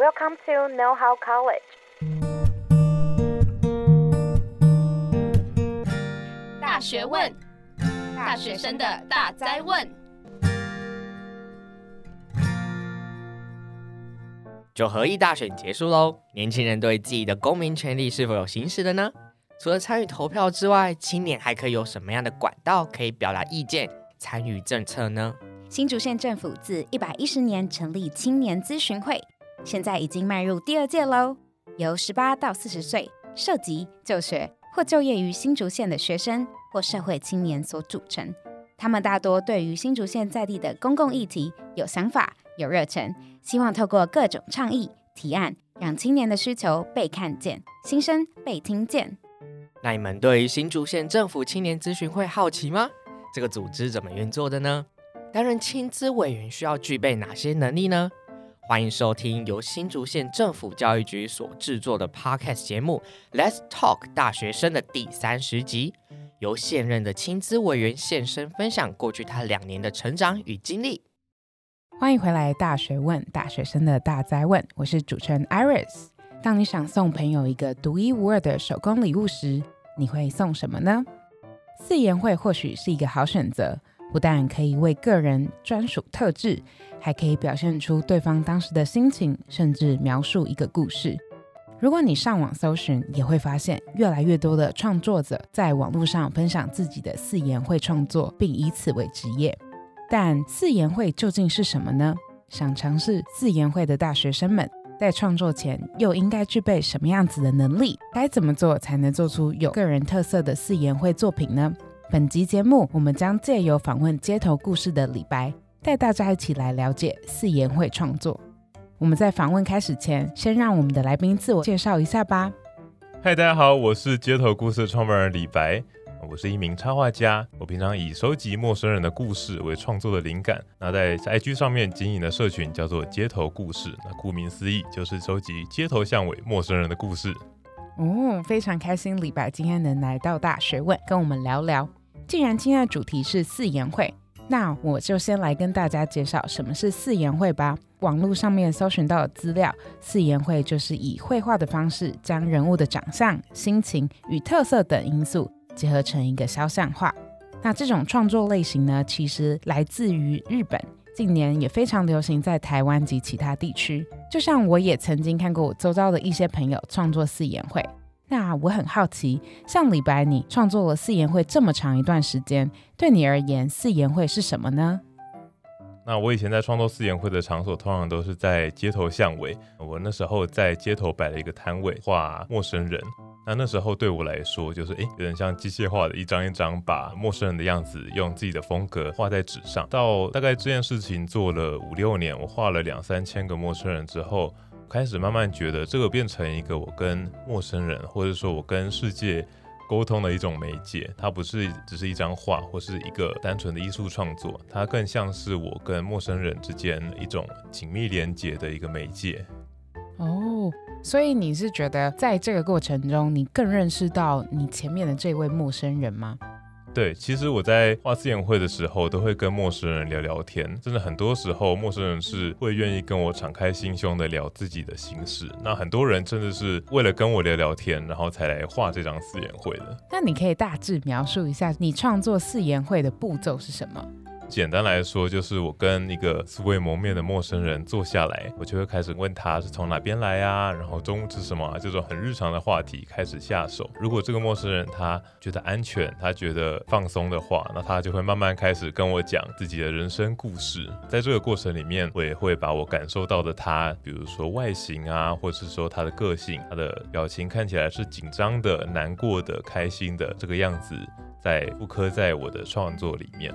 Welcome to Know How College。大学问，大学生的大哉问。九合一大选结束喽，年轻人对自己的公民权利是否有行使的呢？除了参与投票之外，青年还可以有什么样的管道可以表达意见、参与政策呢？新竹县政府自一百一十年成立青年咨询会。现在已经迈入第二届喽，由十八到四十岁、涉及就学或就业于新竹县的学生或社会青年所组成。他们大多对于新竹县在地的公共议题有想法、有热忱，希望透过各种倡议提案，让青年的需求被看见，心声被听见。那你们对于新竹县政府青年咨询会好奇吗？这个组织怎么运作的呢？担任青咨委员需要具备哪些能力呢？欢迎收听由新竹县政府教育局所制作的 Podcast 节目《Let's Talk 大学生》的第三十集，由现任的青资委员现身分享过去他两年的成长与经历。欢迎回来，《大学问》大学生的大哉问，我是主持人 Iris。当你想送朋友一个独一无二的手工礼物时，你会送什么呢？四言会或许是一个好选择。不但可以为个人专属特质，还可以表现出对方当时的心情，甚至描述一个故事。如果你上网搜寻，也会发现越来越多的创作者在网络上分享自己的四言会创作，并以此为职业。但四言会究竟是什么呢？想尝试四言会的大学生们，在创作前又应该具备什么样子的能力？该怎么做才能做出有个人特色的四言会作品呢？本集节目，我们将借由访问街头故事的李白，带大家一起来了解四言会创作。我们在访问开始前，先让我们的来宾自我介绍一下吧。嗨，大家好，我是街头故事创办人李白，我是一名插画家。我平常以收集陌生人的故事为创作的灵感。那在 IG 上面经营的社群叫做街头故事，那顾名思义就是收集街头巷尾陌生人的故事。哦，非常开心，李白今天能来到大学问跟我们聊聊。既然今天的主题是四言会，那我就先来跟大家介绍什么是四言会吧。网络上面搜寻到的资料，四言会就是以绘画的方式，将人物的长相、心情与特色等因素结合成一个肖像画。那这种创作类型呢，其实来自于日本，近年也非常流行在台湾及其他地区。就像我也曾经看过我周遭的一些朋友创作四言会。那我很好奇，像李白，你创作了四言会这么长一段时间，对你而言，四言会是什么呢？那我以前在创作四言会的场所，通常都是在街头巷尾。我那时候在街头摆了一个摊位，画陌生人。那那时候对我来说，就是诶，有点像机械化的一张一张，把陌生人的样子用自己的风格画在纸上。到大概这件事情做了五六年，我画了两三千个陌生人之后。开始慢慢觉得这个变成一个我跟陌生人，或者说我跟世界沟通的一种媒介。它不是只是一张画，或是一个单纯的艺术创作，它更像是我跟陌生人之间一种紧密连接的一个媒介。哦，所以你是觉得在这个过程中，你更认识到你前面的这位陌生人吗？对，其实我在画四言会的时候，都会跟陌生人聊聊天。真的很多时候，陌生人是会愿意跟我敞开心胸的聊自己的心事。那很多人真的是为了跟我聊聊天，然后才来画这张四言会的。那你可以大致描述一下你创作四言会的步骤是什么？简单来说，就是我跟一个素未谋面的陌生人坐下来，我就会开始问他是从哪边来啊，然后中午吃什么啊，这种很日常的话题开始下手。如果这个陌生人他觉得安全，他觉得放松的话，那他就会慢慢开始跟我讲自己的人生故事。在这个过程里面，我也会把我感受到的他，比如说外形啊，或者是说他的个性，他的表情看起来是紧张的、难过的、开心的这个样子，在复刻在我的创作里面。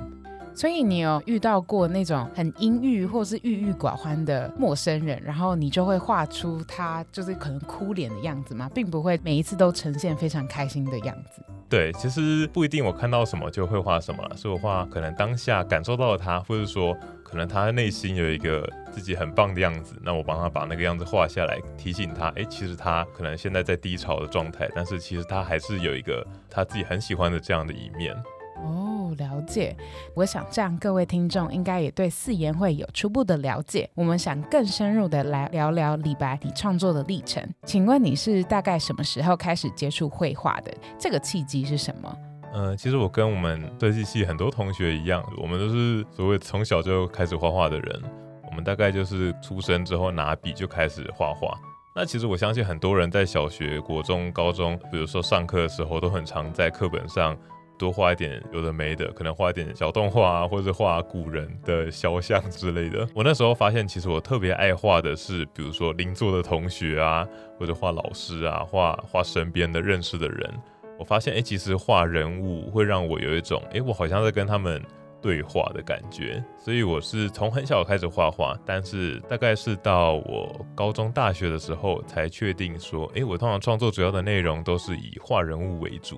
所以你有遇到过那种很阴郁或是郁郁寡欢的陌生人，然后你就会画出他就是可能哭脸的样子吗？并不会每一次都呈现非常开心的样子。对，其实不一定，我看到什么就会画什么，所以我画可能当下感受到了他，或者说可能他内心有一个自己很棒的样子，那我帮他把那个样子画下来，提醒他，哎，其实他可能现在在低潮的状态，但是其实他还是有一个他自己很喜欢的这样的一面。哦，了解。我想这样各位听众应该也对四言会有初步的了解。我们想更深入的来聊聊李白你创作的历程。请问你是大概什么时候开始接触绘画的？这个契机是什么？呃，其实我跟我们设计系很多同学一样，我们都是所谓从小就开始画画的人。我们大概就是出生之后拿笔就开始画画。那其实我相信很多人在小学、国中、高中，比如说上课的时候，都很常在课本上多画一点有的没的，可能画一点小动画啊，或者画古人的肖像之类的。我那时候发现，其实我特别爱画的是，比如说邻座的同学啊，或者画老师啊，画画身边的认识的人。我发现，哎，其实画人物会让我有一种，哎，我好像在跟他们对话的感觉。所以我是从很小开始画画，但是大概是到我高中、大学的时候才确定说，哎，我通常创作主要的内容都是以画人物为主。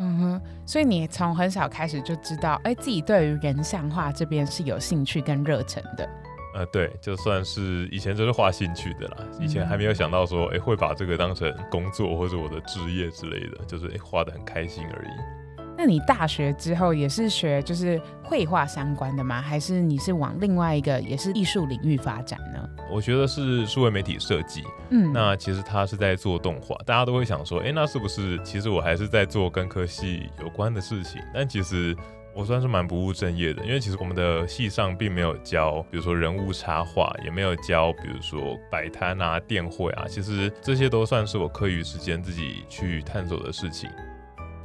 嗯哼，所以你从很小开始就知道，哎，自己对于人像画这边是有兴趣跟热忱的。呃，对，就算是以前就是画兴趣的啦，以前还没有想到说，哎，会把这个当成工作或者我的职业之类的，就是哎，画的很开心而已。那你大学之后也是学就是绘画相关的吗？还是你是往另外一个也是艺术领域发展呢？我觉得是数位媒体设计，嗯，那其实他是在做动画，大家都会想说，哎，那是不是其实我还是在做跟科系有关的事情？但其实。我算是蛮不务正业的，因为其实我们的系上并没有教，比如说人物插画，也没有教，比如说摆摊啊、电绘啊，其实这些都算是我课余时间自己去探索的事情。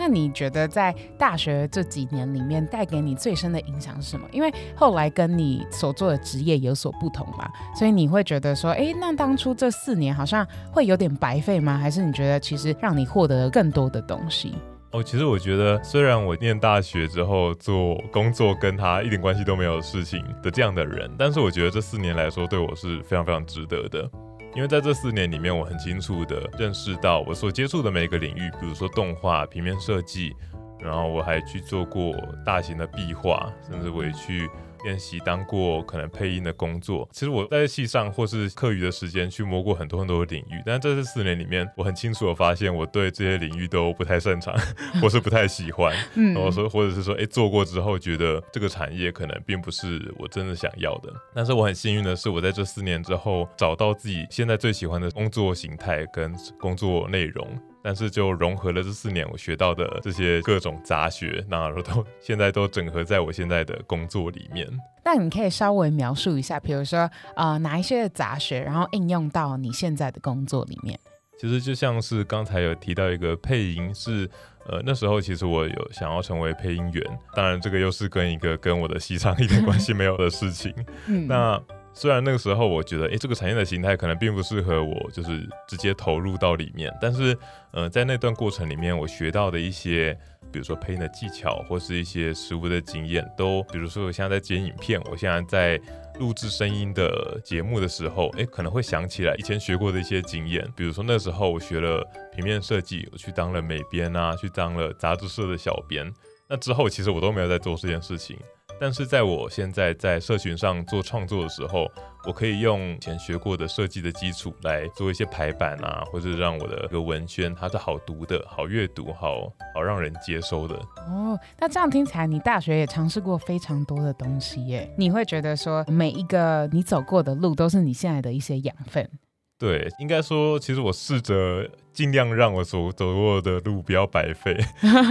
那你觉得在大学这几年里面带给你最深的影响是什么？因为后来跟你所做的职业有所不同嘛，所以你会觉得说，哎，那当初这四年好像会有点白费吗？还是你觉得其实让你获得了更多的东西？哦，其实我觉得，虽然我念大学之后做工作跟他一点关系都没有事情的这样的人，但是我觉得这四年来说对我是非常非常值得的，因为在这四年里面，我很清楚的认识到我所接触的每一个领域，比如说动画、平面设计，然后我还去做过大型的壁画，甚至我也去。练习当过可能配音的工作，其实我在戏上或是课余的时间去摸过很多很多的领域，但是在这四年里面，我很清楚的发现我对这些领域都不太擅长，或是不太喜欢。嗯，然后说或者是说，哎，做过之后觉得这个产业可能并不是我真的想要的。但是我很幸运的是，我在这四年之后找到自己现在最喜欢的工作形态跟工作内容。但是就融合了这四年我学到的这些各种杂学，那都现在都整合在我现在的工作里面。那你可以稍微描述一下，比如说呃哪一些的杂学，然后应用到你现在的工作里面。其实就像是刚才有提到一个配音是，呃那时候其实我有想要成为配音员，当然这个又是跟一个跟我的戏上一点 关系没有的事情。嗯，那。虽然那个时候我觉得，诶，这个产业的形态可能并不适合我，就是直接投入到里面。但是，呃，在那段过程里面，我学到的一些，比如说配音的技巧，或是一些实务的经验，都，比如说我现在在剪影片，我现在在录制声音的节目的时候，诶，可能会想起来以前学过的一些经验。比如说那时候我学了平面设计，我去当了美编啊，去当了杂志社的小编。那之后其实我都没有在做这件事情。但是在我现在在社群上做创作的时候，我可以用以前学过的设计的基础来做一些排版啊，或者让我的一个文宣它是好读的、好阅读、好好让人接收的。哦，那这样听起来，你大学也尝试过非常多的东西耶？你会觉得说每一个你走过的路都是你现在的一些养分？对，应该说，其实我试着尽量让我所走过的路不要白费。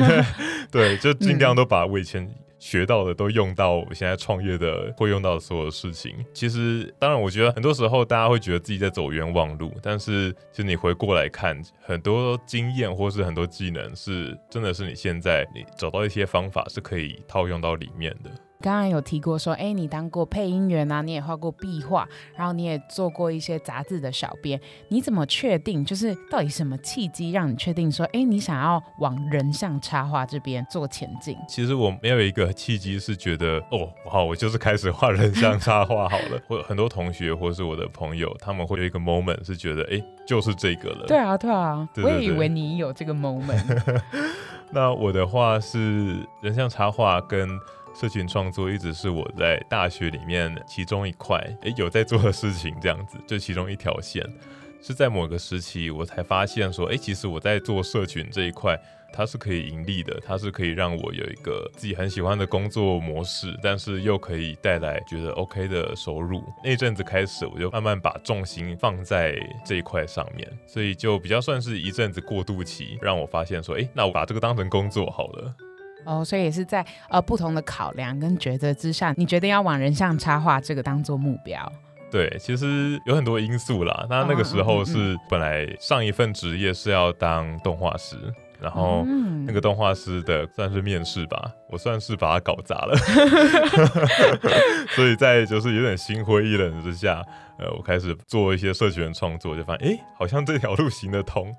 对，就尽量都把我以前。学到的都用到我现在创业的会用到的所有事情。其实，当然，我觉得很多时候大家会觉得自己在走冤枉路，但是其实你回过来看，很多经验或是很多技能是真的是你现在你找到一些方法是可以套用到里面的。刚刚有提过说，哎，你当过配音员啊，你也画过壁画，然后你也做过一些杂志的小编。你怎么确定，就是到底什么契机让你确定说，哎，你想要往人像插画这边做前进？其实我没有一个契机是觉得，哦，好，我就是开始画人像插画好了。或很多同学或是我的朋友，他们会有一个 moment 是觉得，哎，就是这个了。对啊，对啊，对对对，我也以为你有这个 moment。那我的话是人像插画跟。社群创作一直是我在大学里面其中一块，诶，有在做的事情，这样子，就其中一条线，是在某个时期我才发现说，诶，其实我在做社群这一块，它是可以盈利的，它是可以让我有一个自己很喜欢的工作模式，但是又可以带来觉得 OK 的收入。那阵子开始，我就慢慢把重心放在这一块上面，所以就比较算是一阵子过渡期，让我发现说，哎，那我把这个当成工作好了。哦，所以也是在呃不同的考量跟抉择之下，你决定要往人像插画这个当做目标。对，其实有很多因素啦。那那个时候是本来上一份职业是要当动画师，然后那个动画师的算是面试吧，我算是把它搞砸了。所以在就是有点心灰意冷之下，呃，我开始做一些社群创作，就发现哎，好像这条路行得通。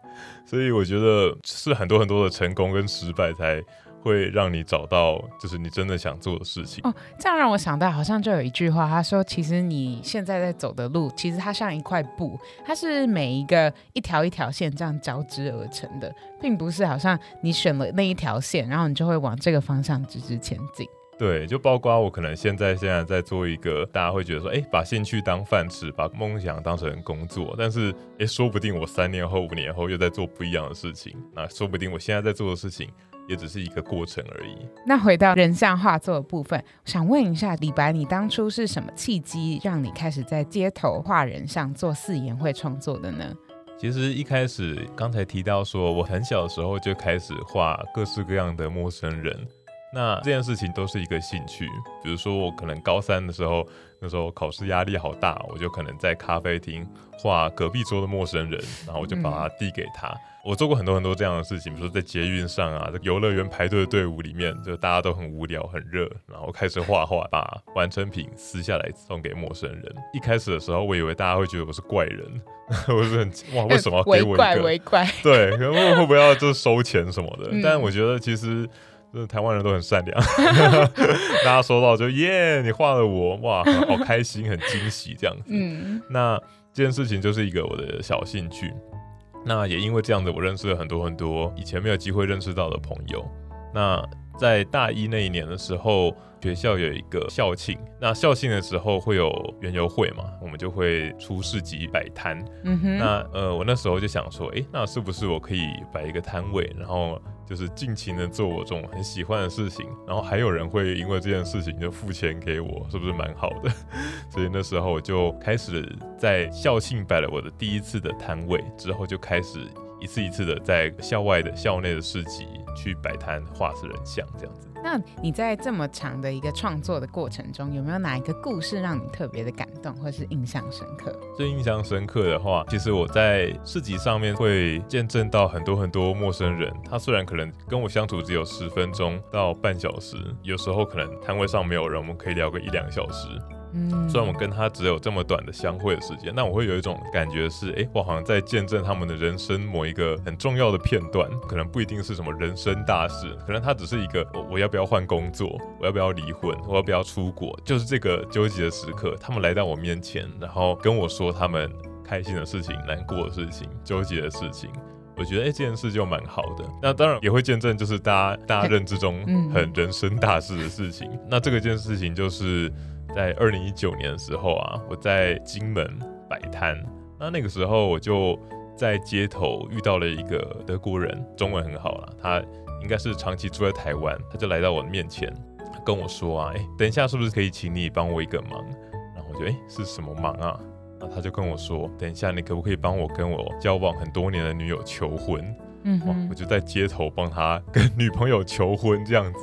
所以我觉得是很多很多的成功跟失败才。会让你找到就是你真的想做的事情哦。这样让我想到，好像就有一句话，他说：“其实你现在在走的路，其实它像一块布，它是每一个一条一条线这样交织而成的，并不是好像你选了那一条线，然后你就会往这个方向直直前进。”对，就包括我可能现在现在在做一个，大家会觉得说：“哎，把兴趣当饭吃，把梦想当成工作。”但是，哎，说不定我三年后、五年后又在做不一样的事情。那说不定我现在在做的事情。也只是一个过程而已。那回到人像画作的部分，想问一下李白，你当初是什么契机让你开始在街头画人像、做四言会创作的呢？其实一开始刚才提到说，我很小的时候就开始画各式各样的陌生人。那这件事情都是一个兴趣。比如说，我可能高三的时候，那时候考试压力好大，我就可能在咖啡厅画隔壁桌的陌生人，然后我就把它递给他。嗯我做过很多很多这样的事情，比如说在捷运上啊，在游乐园排队的队伍里面，就大家都很无聊、很热，然后开始画画，把完成品撕下来送给陌生人。一开始的时候，我以为大家会觉得我是怪人，我是很哇，为什么要给我一个？为怪为怪。对，可能会会不会要就收钱什么的？嗯、但我觉得其实，就是台湾人都很善良，大家收到就耶，你画了我，哇，好开心，很惊喜这样子。嗯，那这件事情就是一个我的小兴趣。那也因为这样子，我认识了很多很多以前没有机会认识到的朋友。那在大一那一年的时候，学校有一个校庆，那校庆的时候会有园游会嘛，我们就会出市集摆摊。嗯哼。那呃，我那时候就想说，诶，那是不是我可以摆一个摊位，然后。就是尽情的做我这种很喜欢的事情，然后还有人会因为这件事情就付钱给我，是不是蛮好的？所以那时候我就开始在校庆摆了我的第一次的摊位，之后就开始一次一次的在校外的、校内的市集去摆摊画人像这样子。那你在这么长的一个创作的过程中，有没有哪一个故事让你特别的感动，或是印象深刻？最印象深刻的话，其实我在市集上面会见证到很多很多陌生人。他虽然可能跟我相处只有十分钟到半小时，有时候可能摊位上没有人，我们可以聊个一两小时。嗯，虽然我跟他只有这么短的相会的时间，但我会有一种感觉是，哎、欸，我好像在见证他们的人生某一个很重要的片段，可能不一定是什么人生大事，可能他只是一个，我我要不要换工作，我要不要离婚，我要不要出国，就是这个纠结的时刻，他们来到我面前，然后跟我说他们开心的事情、难过的事情、纠结的事情，我觉得，哎、欸，这件事就蛮好的。那当然也会见证，就是大家大家认知中很人生大事的事情。那这个件事情就是。在二零一九年的时候啊，我在金门摆摊，那那个时候我就在街头遇到了一个德国人，中文很好啦，他应该是长期住在台湾，他就来到我的面前，跟我说啊，哎，等一下是不是可以请你帮我一个忙？然后我就哎，是什么忙啊？然后他就跟我说，等一下你可不可以帮我跟我交往很多年的女友求婚？嗯，我就在街头帮他 跟女朋友求婚这样子。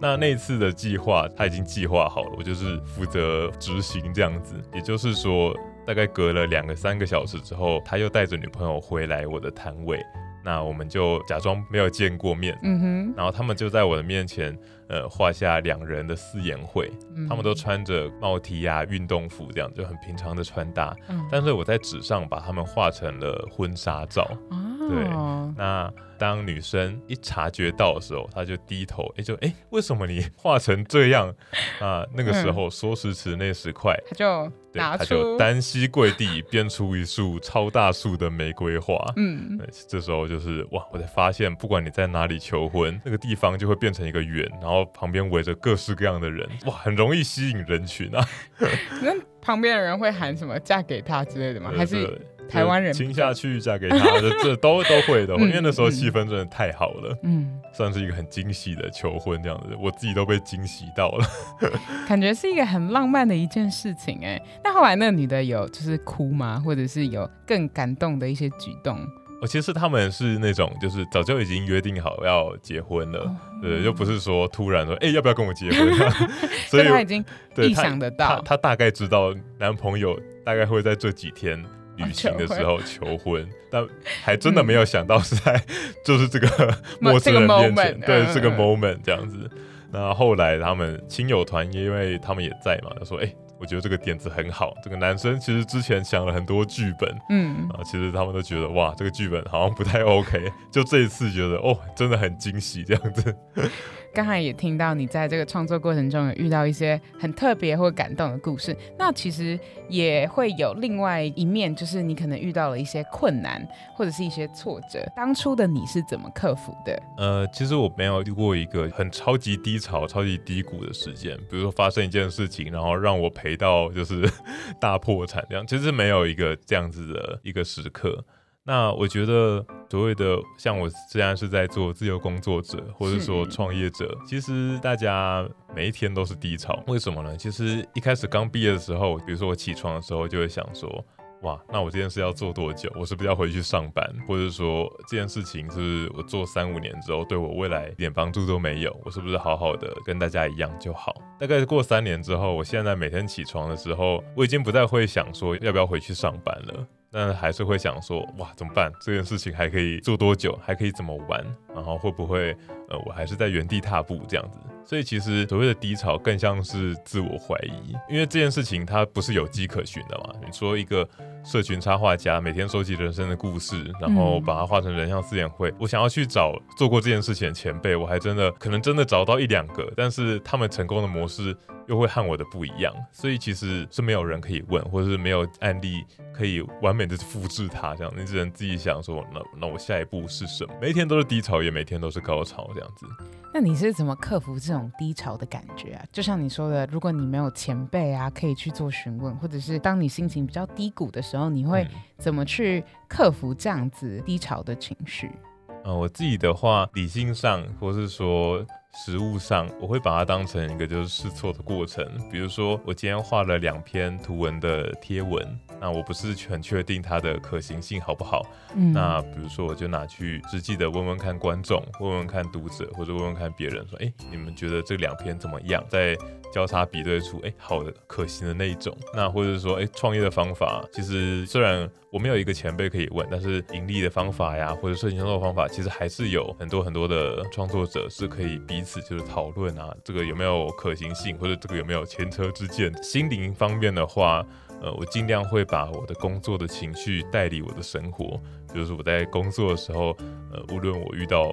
那那次的计划他已经计划好了，我就是负责执行这样子。也就是说，大概隔了两个三个小时之后，他又带着女朋友回来我的摊位。那我们就假装没有见过面，嗯哼，然后他们就在我的面前，呃，画下两人的四言会，嗯、他们都穿着帽 T 啊、运动服这样，就很平常的穿搭，嗯、但是我在纸上把他们画成了婚纱照，哦、对，那。当女生一察觉到的时候，她就低头，哎、欸，就哎、欸，为什么你画成这样啊？那个时候说时迟那时快，她就拿出，他就单膝跪地编出一束超大束的玫瑰花。嗯，这时候就是哇，我才发现，不管你在哪里求婚，那个地方就会变成一个圆，然后旁边围着各式各样的人，哇，很容易吸引人群啊。那旁边的人会喊什么“嫁给他”之类的吗？还是？台湾人亲下去嫁给他，这 这都都会的，因为那时候气氛真的太好了，嗯，算是一个很惊喜的求婚这样子，我自己都被惊喜到了，感觉是一个很浪漫的一件事情哎。那后来那个女的有就是哭吗？或者是有更感动的一些举动？我其实他们是那种，就是早就已经约定好要结婚了，哦、对，又不是说突然说，哎、欸，要不要跟我结婚？所以他已经预想得到，他，他，他大概知道男朋友大概会在这几天 旅行的时候求婚，但还真的没有想到是在就是这个 陌生人面前，这个、对，这个 moment 这样子。那后来他们亲友团，因为他们也在嘛，就说，哎、欸。我觉得这个点子很好。这个男生其实之前想了很多剧本，嗯啊，其实他们都觉得哇，这个剧本好像不太 OK。就这一次觉得哦，真的很惊喜这样子。刚才也听到你在这个创作过程中有遇到一些很特别或感动的故事，那其实也会有另外一面，就是你可能遇到了一些困难或者是一些挫折。当初的你是怎么克服的？呃，其实我没有遇过一个很超级低潮、超级低谷的事件，比如说发生一件事情，然后让我赔到就是 大破产这样，其实没有一个这样子的一个时刻。那我觉得所谓的像我虽然是在做自由工作者，或者说创业者，其实大家每一天都是低潮。为什么呢？其实一开始刚毕业的时候，比如说我起床的时候，就会想说，哇，那我这件事要做多久？我是不是要回去上班？或者说这件事情是是我做三五年之后，对我未来一点帮助都没有？我是不是好好的跟大家一样就好？大概过三年之后，我现在每天起床的时候，我已经不再会想说要不要回去上班了。但还是会想说，哇，怎么办？这件事情还可以做多久？还可以怎么玩？然后会不会，呃，我还是在原地踏步这样子？所以其实所谓的低潮，更像是自我怀疑，因为这件事情它不是有迹可循的嘛。你说一个社群插画家每天收集人生的故事，然后把它画成人像四眼会，我想要去找做过这件事情的前辈，我还真的可能真的找到一两个，但是他们成功的模式。又会和我的不一样，所以其实是没有人可以问，或者是没有案例可以完美的复制它。这样，你只能自己想说，那那我下一步是什么？每一天都是低潮，也每天都是高潮，这样子。那你是怎么克服这种低潮的感觉啊？就像你说的，如果你没有前辈啊，可以去做询问，或者是当你心情比较低谷的时候，你会怎么去克服这样子低潮的情绪？嗯、呃，我自己的话，理性上，或是说。实物上，我会把它当成一个就是试错的过程。比如说，我今天画了两篇图文的贴文，那我不是很确定它的可行性好不好。嗯，那比如说，我就拿去实际的问问看观众，问问看读者，或者问问看别人，说，哎，你们觉得这两篇怎么样？在交叉比对出，哎，好的，可行的那一种。那或者说，哎，创业的方法，其实虽然我没有一个前辈可以问，但是盈利的方法呀，或者社群创作方法，其实还是有很多很多的创作者是可以彼此就是讨论啊，这个有没有可行性，或者这个有没有前车之鉴。心灵方面的话，呃，我尽量会把我的工作的情绪带离我的生活，比如说我在工作的时候，呃，无论我遇到。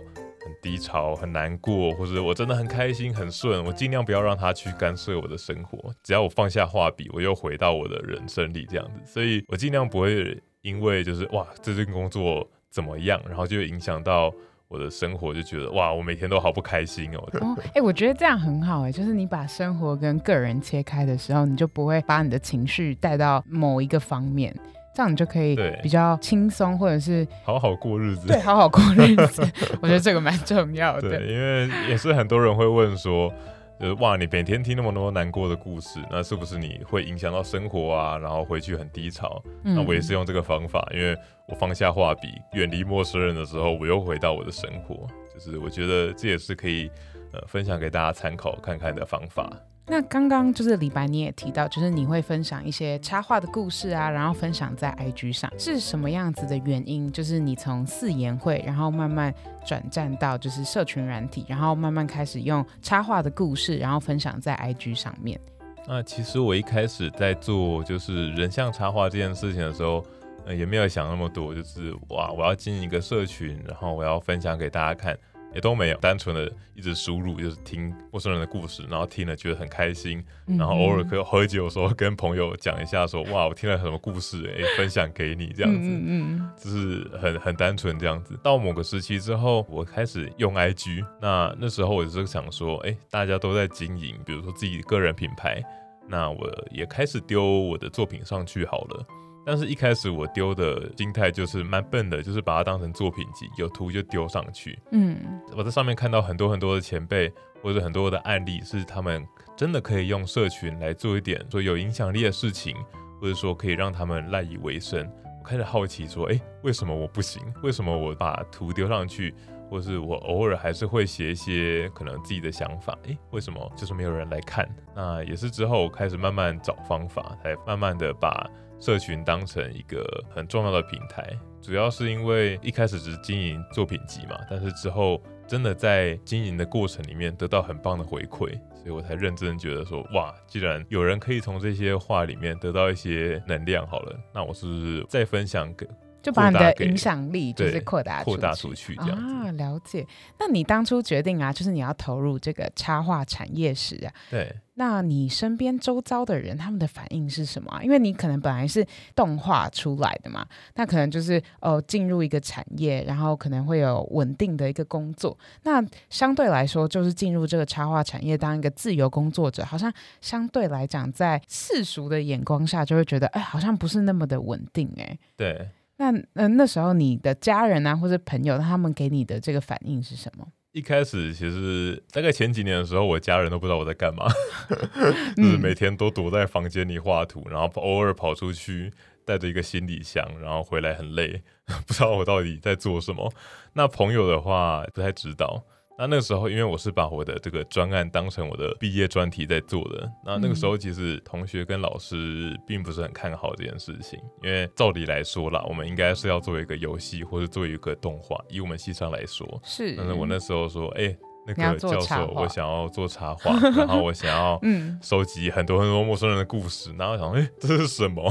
低潮，很难过，或者我真的很开心、很顺，我尽量不要让他去干涉我的生活。只要我放下画笔，我又回到我的人生里，这样子。所以我尽量不会因为就是哇，这份工作怎么样，然后就影响到我的生活，就觉得哇，我每天都好不开心哦。哦，哎、我觉得这样很好哎，就是你把生活跟个人切开的时候，你就不会把你的情绪带到某一个方面。这样你就可以比较轻松，或者是好好过日子。对，好好过日子，我觉得这个蛮重要的。对，因为也是很多人会问说，就是哇，你每天听那么多难过的故事，那是不是你会影响到生活啊？然后回去很低潮。嗯。那我也是用这个方法，因为我放下画笔，远离陌生人的时候，我又回到我的生活。就是我觉得这也是可以呃分享给大家参考看看的方法。那刚刚就是李白，你也提到，就是你会分享一些插画的故事啊，然后分享在 IG 上，是什么样子的原因？就是你从四言会，然后慢慢转战到就是社群软体，然后慢慢开始用插画的故事，然后分享在 IG 上面。那其实我一开始在做就是人像插画这件事情的时候，也没有想那么多，就是哇，我要进一个社群，然后我要分享给大家看。也都没有，单纯的一直输入，就是听陌生人的故事，然后听了觉得很开心，然后偶尔可喝酒的时候跟朋友讲一下说，说哇，我听了什么故事，哎，分享给你这样子，嗯嗯，就是很很单纯这样子。到某个时期之后，我开始用 IG，那那时候我就是想说，哎，大家都在经营，比如说自己个人品牌，那我也开始丢我的作品上去好了。但是一开始我丢的心态就是蛮笨的，就是把它当成作品集，有图就丢上去。嗯，我在上面看到很多很多的前辈或者很多的案例，是他们真的可以用社群来做一点说有影响力的事情，或者说可以让他们赖以为生。我开始好奇说，哎，为什么我不行？为什么我把图丢上去？或是我偶尔还是会写一些可能自己的想法，诶，为什么就是没有人来看？那也是之后我开始慢慢找方法，才慢慢的把社群当成一个很重要的平台。主要是因为一开始只是经营作品集嘛，但是之后真的在经营的过程里面得到很棒的回馈，所以我才认真觉得说，哇，既然有人可以从这些话里面得到一些能量，好了，那我是不是再分享给？就把你的影响力就是扩大扩大出去这样啊，了解。那你当初决定啊，就是你要投入这个插画产业时啊，对。那你身边周遭的人他们的反应是什么啊？因为你可能本来是动画出来的嘛，那可能就是呃进入一个产业，然后可能会有稳定的一个工作。那相对来说，就是进入这个插画产业当一个自由工作者，好像相对来讲，在世俗的眼光下，就会觉得哎，好像不是那么的稳定哎。对。那那那时候你的家人啊或者朋友他们给你的这个反应是什么？一开始其实大概前几年的时候，我家人都不知道我在干嘛，就是每天都躲在房间里画图，然后偶尔跑出去带着一个行李箱，然后回来很累，不知道我到底在做什么。那朋友的话不太知道。那那个时候，因为我是把我的这个专案当成我的毕业专题在做的，那那个时候其实同学跟老师并不是很看好这件事情，因为照理来说啦，我们应该是要做一个游戏或者做一个动画，以我们系上来说是。但是我那时候说，哎、欸，那个教授，我想要做插画，然后我想要嗯收集很多很多陌生人的故事，然后想，哎、欸，这是什么？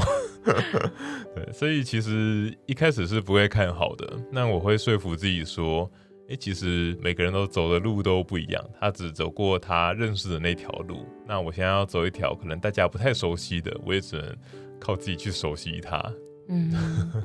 对，所以其实一开始是不会看好的，那我会说服自己说。诶，其实每个人都走的路都不一样，他只走过他认识的那条路。那我现在要走一条可能大家不太熟悉的，我也只能靠自己去熟悉它。嗯，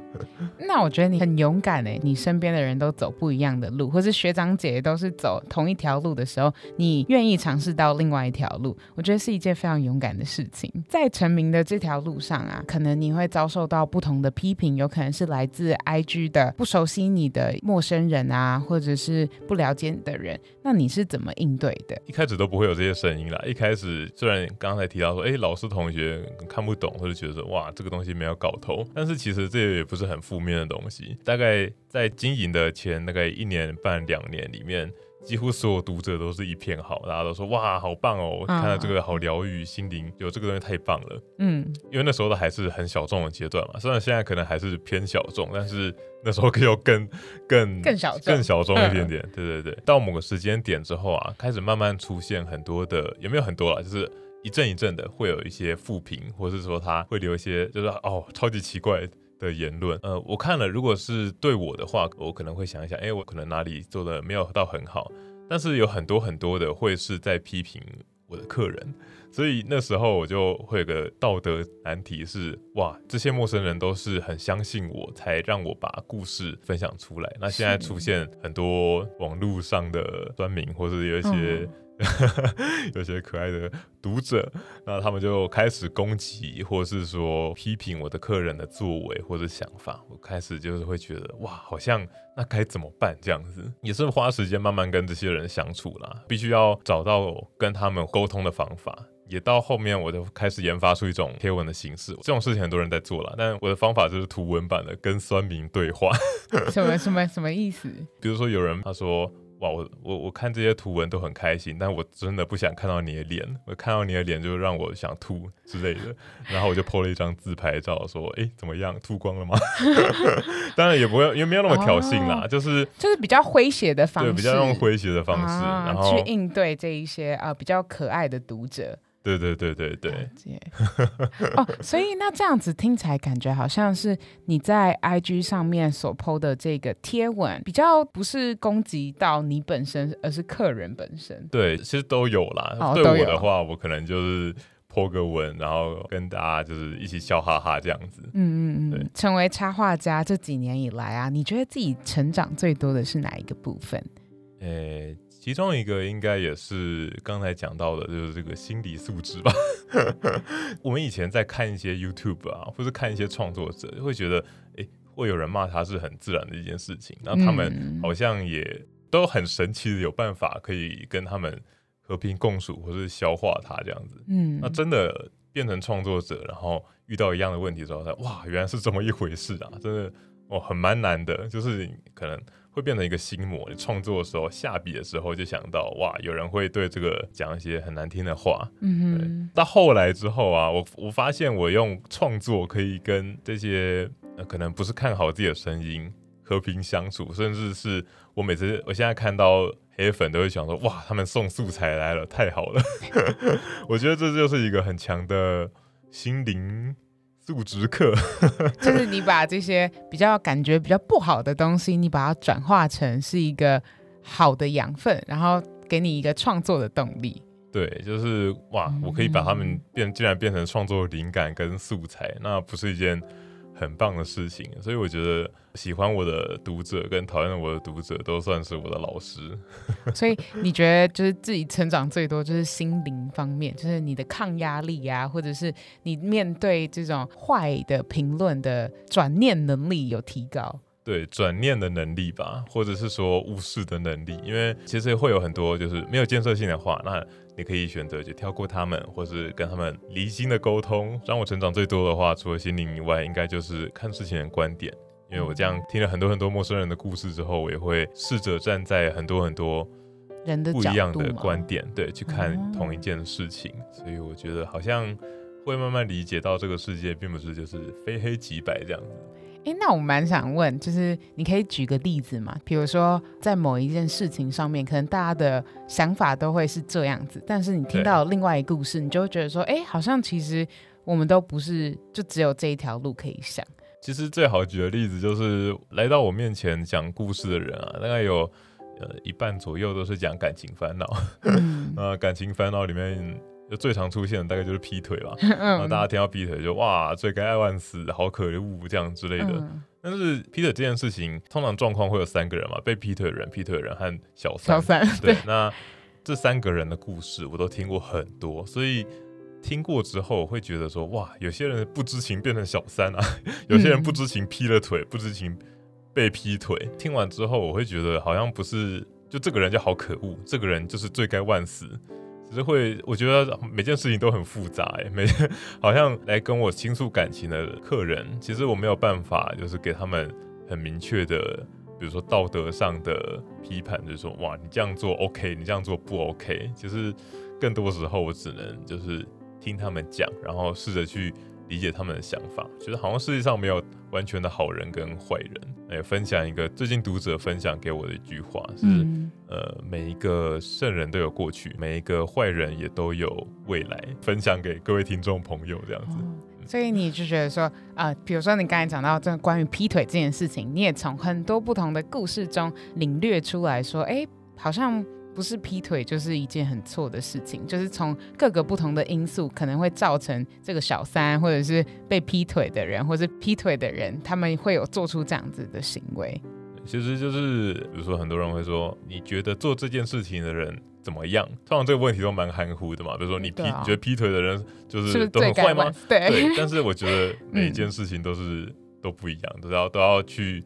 那我觉得你很勇敢哎，你身边的人都走不一样的路，或是学长姐都是走同一条路的时候，你愿意尝试到另外一条路，我觉得是一件非常勇敢的事情。在成名的这条路上啊，可能你会遭受到不同的批评，有可能是来自 IG 的不熟悉你的陌生人啊，或者是不了解你的人，那你是怎么应对的？一开始都不会有这些声音啦。一开始虽然刚才提到说，哎，老师同学看不懂，或者觉得说，哇，这个东西没有搞头，但是。其实这也不是很负面的东西。大概在经营的前大概一年半两年里面，几乎所有读者都是一片好，大家都说哇，好棒哦，看到这个好疗愈心灵，有这个东西太棒了。嗯，因为那时候都还是很小众的阶段嘛，虽然现在可能还是偏小众，但是那时候可以有更 更更小更小众一点点。对对对，到某个时间点之后啊，开始慢慢出现很多的，有没有很多啊？就是。一阵一阵的会有一些负评，或是说他会留一些就是哦超级奇怪的言论。呃，我看了，如果是对我的话，我可能会想一想，哎，我可能哪里做的没有到很好。但是有很多很多的会是在批评我的客人，所以那时候我就会有个道德难题是：哇，这些陌生人都是很相信我才让我把故事分享出来。那现在出现很多网络上的酸民，或者有一些。嗯 有些可爱的读者，那他们就开始攻击，或是说批评我的客人的作为或者想法。我开始就是会觉得，哇，好像那该怎么办？这样子也是花时间慢慢跟这些人相处啦，必须要找到跟他们沟通的方法。也到后面，我就开始研发出一种贴文的形式。这种事情很多人在做了，但我的方法就是图文版的，跟酸民对话。什么什么什么意思？比如说有人他说。哇，我我我看这些图文都很开心，但我真的不想看到你的脸，我看到你的脸就让我想吐之类的。然后我就 po 了一张自拍照，说：“哎，怎么样，吐光了吗？” 当然也不会，也没有那么挑衅啦，哦、就是就是比较诙谐的方式，对，比较用诙谐的方式，啊、然后去应对这一些啊、呃、比较可爱的读者。对对对对对，哦，所以那这样子听起来感觉好像是你在 IG 上面所 PO 的这个贴文，比较不是攻击到你本身，而是客人本身。对，其实都有啦。哦、对我的话，我可能就是 PO 个文，然后跟大家就是一起笑哈哈这样子。嗯嗯嗯。成为插画家这几年以来啊，你觉得自己成长最多的是哪一个部分？诶。其中一个应该也是刚才讲到的，就是这个心理素质吧。我们以前在看一些 YouTube 啊，或是看一些创作者，会觉得，诶，会有人骂他是很自然的一件事情。那他们好像也都很神奇的有办法可以跟他们和平共处，或是消化它这样子。嗯，那真的变成创作者，然后遇到一样的问题之后，他哇，原来是这么一回事啊！真的，哦，很蛮难的，就是可能。会变成一个心魔。你创作的时候，下笔的时候就想到，哇，有人会对这个讲一些很难听的话。嗯哼。到后来之后啊，我我发现我用创作可以跟这些、呃、可能不是看好自己的声音和平相处，甚至是我每次我现在看到黑粉都会想说，哇，他们送素材来了，太好了。我觉得这就是一个很强的心灵。素质课 就是你把这些比较感觉比较不好的东西，你把它转化成是一个好的养分，然后给你一个创作的动力。对，就是哇，我可以把它们变，竟然变成创作灵感跟素材，那不是一件。很棒的事情，所以我觉得喜欢我的读者跟讨厌我的读者都算是我的老师。所以你觉得就是自己成长最多就是心灵方面，就是你的抗压力啊，或者是你面对这种坏的评论的转念能力有提高？对，转念的能力吧，或者是说无视的能力，因为其实会有很多就是没有建设性的话，那。你可以选择就跳过他们，或是跟他们离心的沟通。让我成长最多的话，除了心灵以外，应该就是看事情的观点。因为我这样听了很多很多陌生人的故事之后，我也会试着站在很多很多人的不一样的观点，对，去看同一件事情。所以我觉得好像会慢慢理解到这个世界并不是就是非黑即白这样子。诶，那我蛮想问，就是你可以举个例子吗？比如说，在某一件事情上面，可能大家的想法都会是这样子，但是你听到另外一个故事，你就会觉得说，诶，好像其实我们都不是就只有这一条路可以想。其实最好举的例子就是来到我面前讲故事的人啊，大概有呃一半左右都是讲感情烦恼。那，呃，感情烦恼里面。就最常出现的大概就是劈腿吧，然后大家听到劈腿就哇，罪该万死，好可恶这样之类的。嗯、但是劈腿这件事情，通常状况会有三个人嘛，被劈腿的人、劈腿的人和小三。小三对，对，那这三个人的故事我都听过很多，所以听过之后会觉得说哇，有些人不知情变成小三啊，有些人不知情劈了腿，不知情被劈腿。听完之后我会觉得好像不是，就这个人就好可恶，这个人就是罪该万死。只是会，我觉得每件事情都很复杂哎，每好像来跟我倾诉感情的客人，其实我没有办法，就是给他们很明确的，比如说道德上的批判，就是说哇，你这样做 OK，你这样做不 OK。其实更多时候我只能就是听他们讲，然后试着去。理解他们的想法，觉得好像世界上没有完全的好人跟坏人。也分享一个最近读者分享给我的一句话是：嗯、呃，每一个圣人都有过去，每一个坏人也都有未来。分享给各位听众朋友这样子。所以你就觉得说，啊、呃，比如说你刚才讲到这关于劈腿这件事情，你也从很多不同的故事中领略出来说，哎，好像。不是劈腿就是一件很错的事情，就是从各个不同的因素可能会造成这个小三，或者是被劈腿的人，或者是劈腿的人，他们会有做出这样子的行为。其实就是，比如说很多人会说，你觉得做这件事情的人怎么样？通常这个问题都蛮含糊的嘛。比如说你劈，哦、你觉得劈腿的人就是都很坏吗？对，对。但是我觉得 每一件事情都是、嗯、都不一样，都要都要去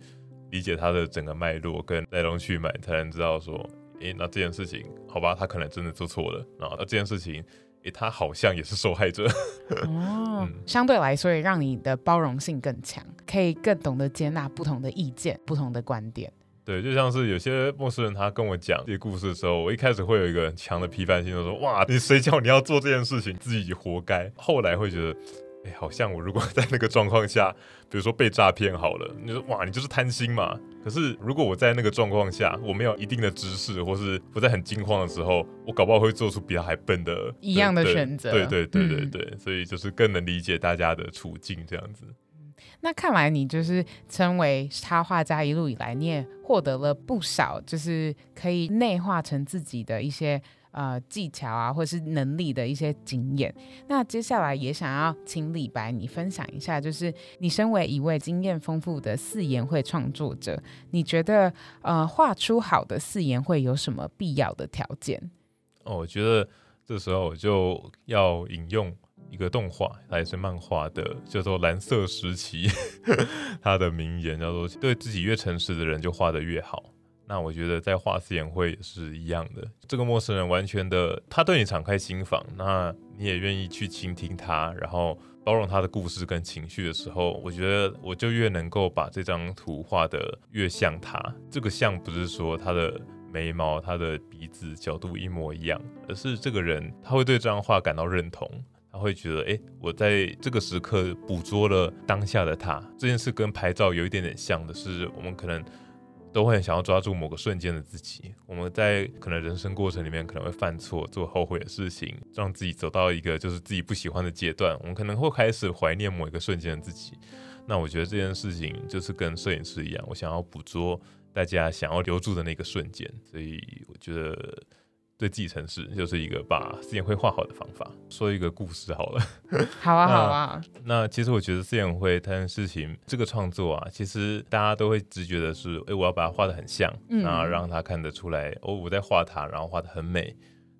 理解它的整个脉络跟来龙去脉，才能知道说。诶，那这件事情，好吧，他可能真的做错了。然后，那这件事情，诶，他好像也是受害者。哦，嗯、相对来说，也让你的包容性更强，可以更懂得接纳不同的意见、不同的观点。对，就像是有些陌生人，他跟我讲这些故事的时候，我一开始会有一个很强的批判性，就说：“哇，你谁叫你要做这件事情，自己活该。”后来会觉得。哎，好像我如果 在那个状况下，比如说被诈骗好了，你说哇，你就是贪心嘛。可是如果我在那个状况下，我没有一定的知识，或是我在很惊慌的时候，我搞不好会做出比他还笨的一样的选择。对对对对对，嗯、所以就是更能理解大家的处境这样子。那看来你就是成为插画家一路以来，你也获得了不少，就是可以内化成自己的一些呃技巧啊，或是能力的一些经验。那接下来也想要请李白你分享一下，就是你身为一位经验丰富的四言会创作者，你觉得呃画出好的四言会有什么必要的条件？哦，我觉得这时候我就要引用。一个动画，它也是漫画的，叫做《蓝色时期》。他的名言叫做：“对自己越诚实的人，就画得越好。”那我觉得在画四言会也是一样的。这个陌生人完全的，他对你敞开心房，那你也愿意去倾听他，然后包容他的故事跟情绪的时候，我觉得我就越能够把这张图画得越像他。这个像不是说他的眉毛、他的鼻子角度一模一样，而是这个人他会对这张画感到认同。他会觉得，哎，我在这个时刻捕捉了当下的他。这件事跟拍照有一点点像的是，我们可能都会很想要抓住某个瞬间的自己。我们在可能人生过程里面可能会犯错，做后悔的事情，让自己走到一个就是自己不喜欢的阶段。我们可能会开始怀念某一个瞬间的自己。那我觉得这件事情就是跟摄影师一样，我想要捕捉大家想要留住的那个瞬间。所以我觉得。对自己诚实，就是一个把四眼会画好的方法。说一个故事好了。好啊，好啊。那其实我觉得四眼会这件事情，这个创作啊，其实大家都会直觉的是，哎，我要把它画的很像，嗯，然后让他看得出来，哦，我在画它，然后画的很美。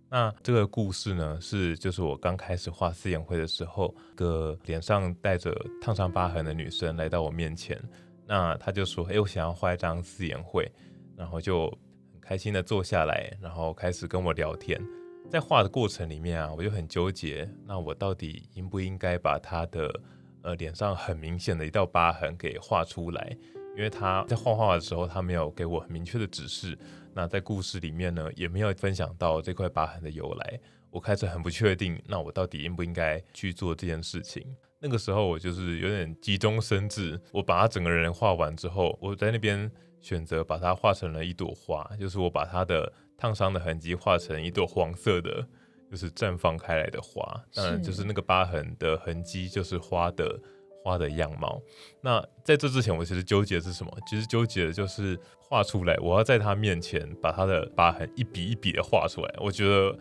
那这个故事呢，是就是我刚开始画四眼会的时候，个脸上带着烫伤疤痕的女生来到我面前，那她就说，哎，我想要画一张四眼会，然后就。开心的坐下来，然后开始跟我聊天。在画的过程里面啊，我就很纠结，那我到底应不应该把他的呃脸上很明显的一道疤痕给画出来？因为他在画画的时候，他没有给我很明确的指示。那在故事里面呢，也没有分享到这块疤痕的由来。我开始很不确定，那我到底应不应该去做这件事情？那个时候我就是有点急中生智，我把他整个人画完之后，我在那边。选择把它画成了一朵花，就是我把它的烫伤的痕迹画成一朵黄色的，就是绽放开来的花。当然，就是那个疤痕的痕迹，就是花的花的样貌。那在这之前，我其实纠结的是什么？其实纠结的就是画出来，我要在他面前把他的疤痕一笔一笔的画出来。我觉得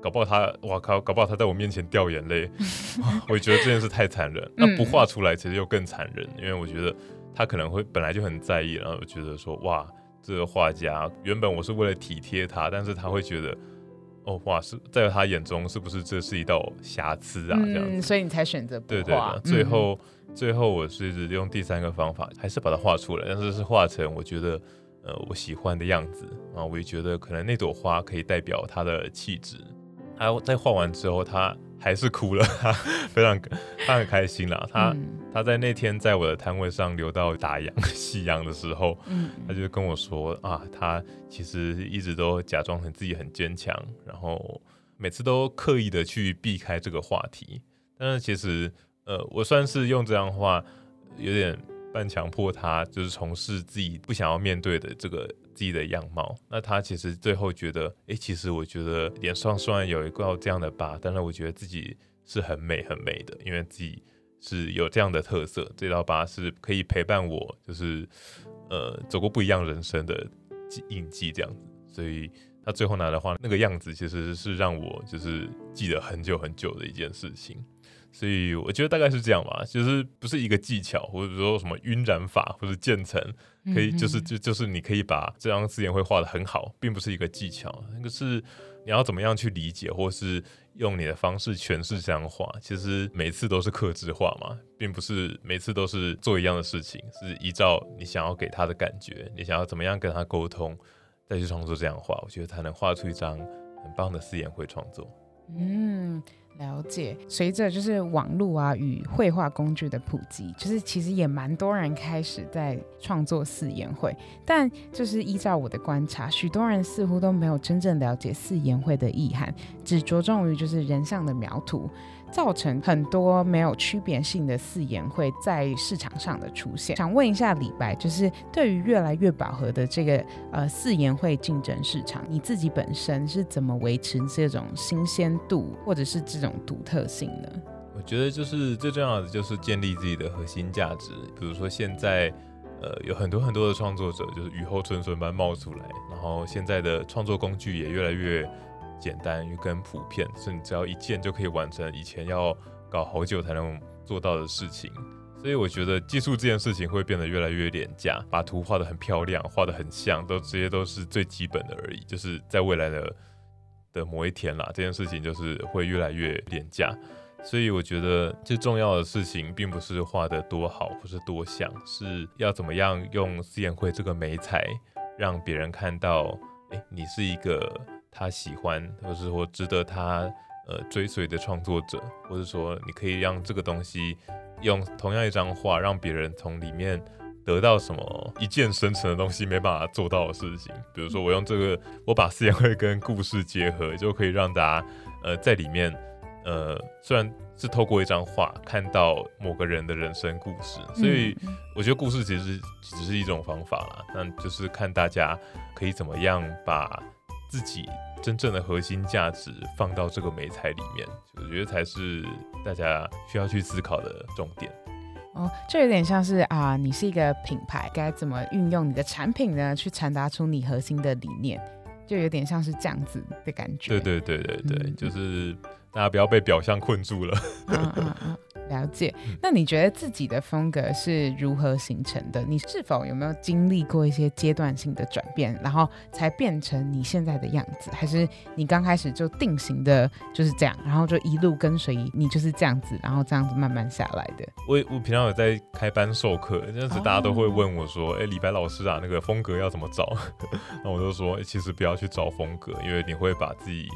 搞不好他，哇靠，搞不好他在我面前掉眼泪。我觉得这件事太残忍。那不画出来，其实又更残忍，因为我觉得。他可能会本来就很在意，然后觉得说哇，这个画家原本我是为了体贴他，但是他会觉得哦哇，是在他眼中是不是这是一道瑕疵啊？这样子，嗯，所以你才选择不画。对对对，最后、嗯、最后我是用第三个方法，还是把它画出来，但是是画成我觉得呃我喜欢的样子啊，我也觉得可能那朵花可以代表他的气质。他在画完之后，他。还是哭了，他 非常他很开心啦。他、嗯、他在那天在我的摊位上留到打烊夕阳的时候，嗯、他就跟我说啊，他其实一直都假装很自己很坚强，然后每次都刻意的去避开这个话题。但是其实呃，我算是用这样的话有点半强迫他，就是从事自己不想要面对的这个。自己的样貌，那他其实最后觉得，哎、其实我觉得脸上虽然有一个这样的疤，但是我觉得自己是很美很美的，因为自己是有这样的特色，这道疤是可以陪伴我，就是呃走过不一样人生的印记这样子。所以他最后拿的话，那个样子其实是让我就是记得很久很久的一件事情。所以我觉得大概是这样吧，就是不是一个技巧，或者说什么晕染法或者渐层，可以就是就就是你可以把这张四眼会画的很好，并不是一个技巧，那个是你要怎么样去理解，或是用你的方式诠释这样画。其实每次都是克制化嘛，并不是每次都是做一样的事情，是依照你想要给他的感觉，你想要怎么样跟他沟通，再去创作这样画，我觉得才能画出一张很棒的四眼会创作。嗯。了解，随着就是网络啊与绘画工具的普及，就是其实也蛮多人开始在创作四言会，但就是依照我的观察，许多人似乎都没有真正了解四言会的意涵，只着重于就是人像的描图。造成很多没有区别性的四言会在市场上的出现。想问一下李白，就是对于越来越饱和的这个呃四言会竞争市场，你自己本身是怎么维持这种新鲜度或者是这种独特性呢？我觉得就是最重要的就是建立自己的核心价值。比如说现在呃有很多很多的创作者就是雨后春笋般冒出来，然后现在的创作工具也越来越。简单又更普遍，是你只要一键就可以完成以前要搞好久才能做到的事情。所以我觉得技术这件事情会变得越来越廉价，把图画得很漂亮，画得很像，都这些都是最基本的而已。就是在未来的的某一天啦，这件事情就是会越来越廉价。所以我觉得最重要的事情，并不是画得多好，不是多像，是要怎么样用思言会这个媒材，让别人看到，哎，你是一个他喜欢，或是说值得他呃追随的创作者，或者说你可以让这个东西。用同样一张画，让别人从里面得到什么一键生成的东西没办法做到的事情。比如说，我用这个，我把思想会跟故事结合，就可以让大家呃在里面呃虽然是透过一张画看到某个人的人生故事，所以我觉得故事其实只是一种方法啦。那就是看大家可以怎么样把自己。真正的核心价值放到这个美材里面，我觉得才是大家需要去思考的重点。哦，这有点像是啊，你是一个品牌，该怎么运用你的产品呢，去传达出你核心的理念，就有点像是这样子的感觉。对对对对对，嗯、就是大家不要被表象困住了。嗯嗯嗯了解，那你觉得自己的风格是如何形成的？你是否有没有经历过一些阶段性的转变，然后才变成你现在的样子？还是你刚开始就定型的就是这样，然后就一路跟随你就是这样子，然后这样子慢慢下来的？我我平常有在开班授课，那时大家都会问我说：“哎、oh. 欸，李白老师啊，那个风格要怎么找？” 那我就说：“其实不要去找风格，因为你会把自己。”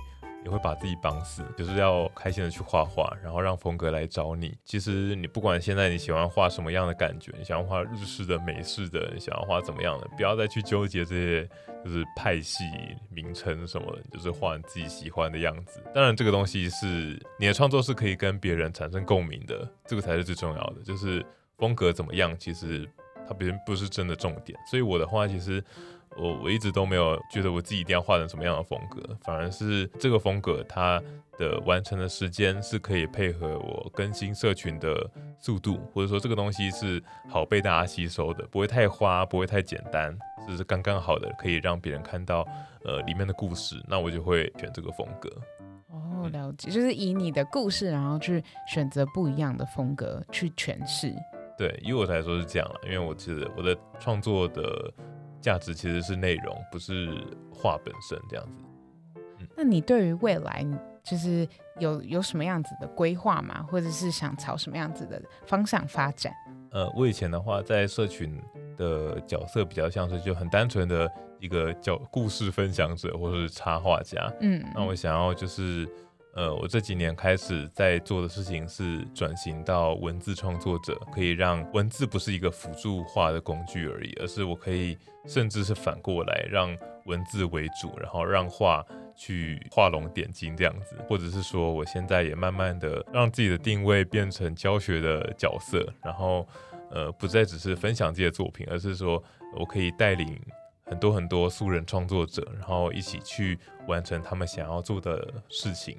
也会把自己绑死，就是要开心的去画画，然后让风格来找你。其实你不管现在你喜欢画什么样的感觉，你想要画日式的、美式的，你想要画怎么样的，不要再去纠结这些，就是派系名称什么的，就是画你自己喜欢的样子。当然，这个东西是你的创作是可以跟别人产生共鸣的，这个才是最重要的。就是风格怎么样，其实它别人不是真的重点。所以我的话，其实。我我一直都没有觉得我自己一定要画成什么样的风格，反而是这个风格它的完成的时间是可以配合我更新社群的速度，或者说这个东西是好被大家吸收的，不会太花，不会太简单，就是刚刚好的可以让别人看到呃里面的故事，那我就会选这个风格。哦，了解，就是以你的故事，然后去选择不一样的风格去诠释。对，以我来说是这样了，因为我觉得我的创作的。价值其实是内容，不是画本身这样子。嗯，那你对于未来就是有有什么样子的规划吗？或者是想朝什么样子的方向发展？呃，我以前的话，在社群的角色比较像是就很单纯的一个叫故事分享者，或者是插画家。嗯，那我想要就是。呃，我这几年开始在做的事情是转型到文字创作者，可以让文字不是一个辅助画的工具而已，而是我可以甚至是反过来让文字为主，然后让画去画龙点睛这样子，或者是说我现在也慢慢的让自己的定位变成教学的角色，然后呃不再只是分享自己的作品，而是说我可以带领很多很多素人创作者，然后一起去完成他们想要做的事情。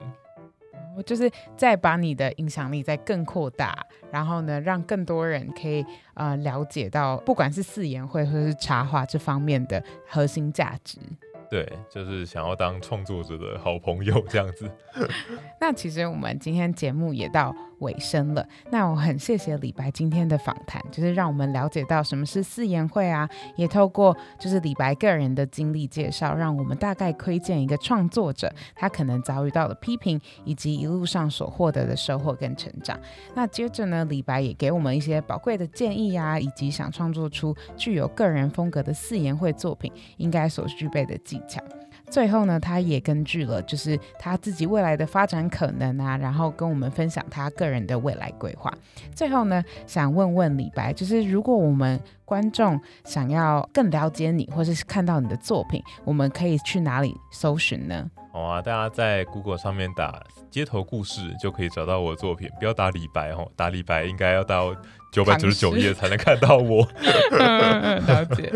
就是再把你的影响力再更扩大，然后呢，让更多人可以呃了解到，不管是四言会或者是插画这方面的核心价值。对，就是想要当创作者的好朋友这样子。那其实我们今天节目也到尾声了，那我很谢谢李白今天的访谈，就是让我们了解到什么是四言会啊，也透过就是李白个人的经历介绍，让我们大概窥见一个创作者他可能遭遇到的批评，以及一路上所获得的收获跟成长。那接着呢，李白也给我们一些宝贵的建议啊，以及想创作出具有个人风格的四言会作品应该所具备的技巧。最后呢，他也根据了就是他自己未来的发展可能啊，然后跟我们分享他个人的未来规划。最后呢，想问问李白，就是如果我们观众想要更了解你，或是看到你的作品，我们可以去哪里搜寻呢？好啊，大家在 Google 上面打街头故事就可以找到我的作品，不要打李白哦，打李白应该要到。九百九十九页才能看到我。了解。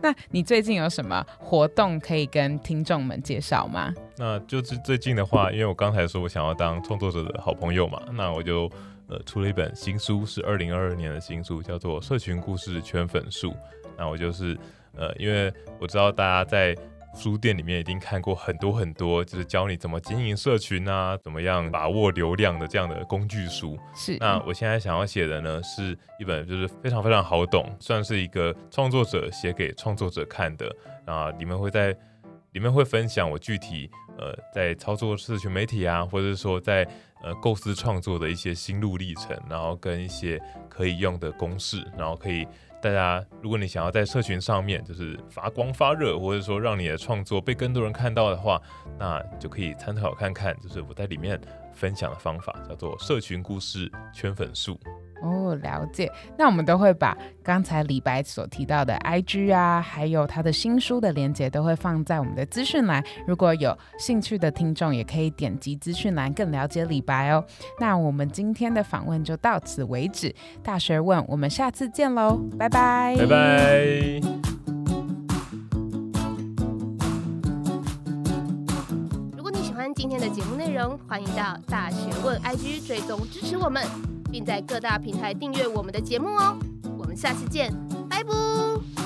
那你最近有什么活动可以跟听众们介绍吗？那就是最近的话，因为我刚才说我想要当创作者的好朋友嘛，那我就呃出了一本新书，是二零二二年的新书，叫做《社群故事圈粉术》。那我就是呃，因为我知道大家在书店里面一定看过很多很多，就是教你怎么经营社群啊，怎么样把握流量的这样的工具书。是。那我现在想要写的呢，是一本就是非常非常好懂，算是一个创作者写给创作者看的啊，里面会在里面会分享我具体呃在操作社群媒体啊，或者是说在呃构思创作的一些心路历程，然后跟一些可以用的公式，然后可以。大家，如果你想要在社群上面就是发光发热，或者说让你的创作被更多人看到的话，那就可以参考看看，就是我在里面分享的方法，叫做社群故事圈粉术。哦，了解。那我们都会把刚才李白所提到的 IG 啊，还有他的新书的链接，都会放在我们的资讯栏。如果有兴趣的听众，也可以点击资讯栏更了解李白哦。那我们今天的访问就到此为止。大学问，我们下次见喽，拜拜，拜拜。今天的节目内容，欢迎到大学问 IG 追踪支持我们。并在各大平台订阅我们的节目哦，我们下次见，拜拜。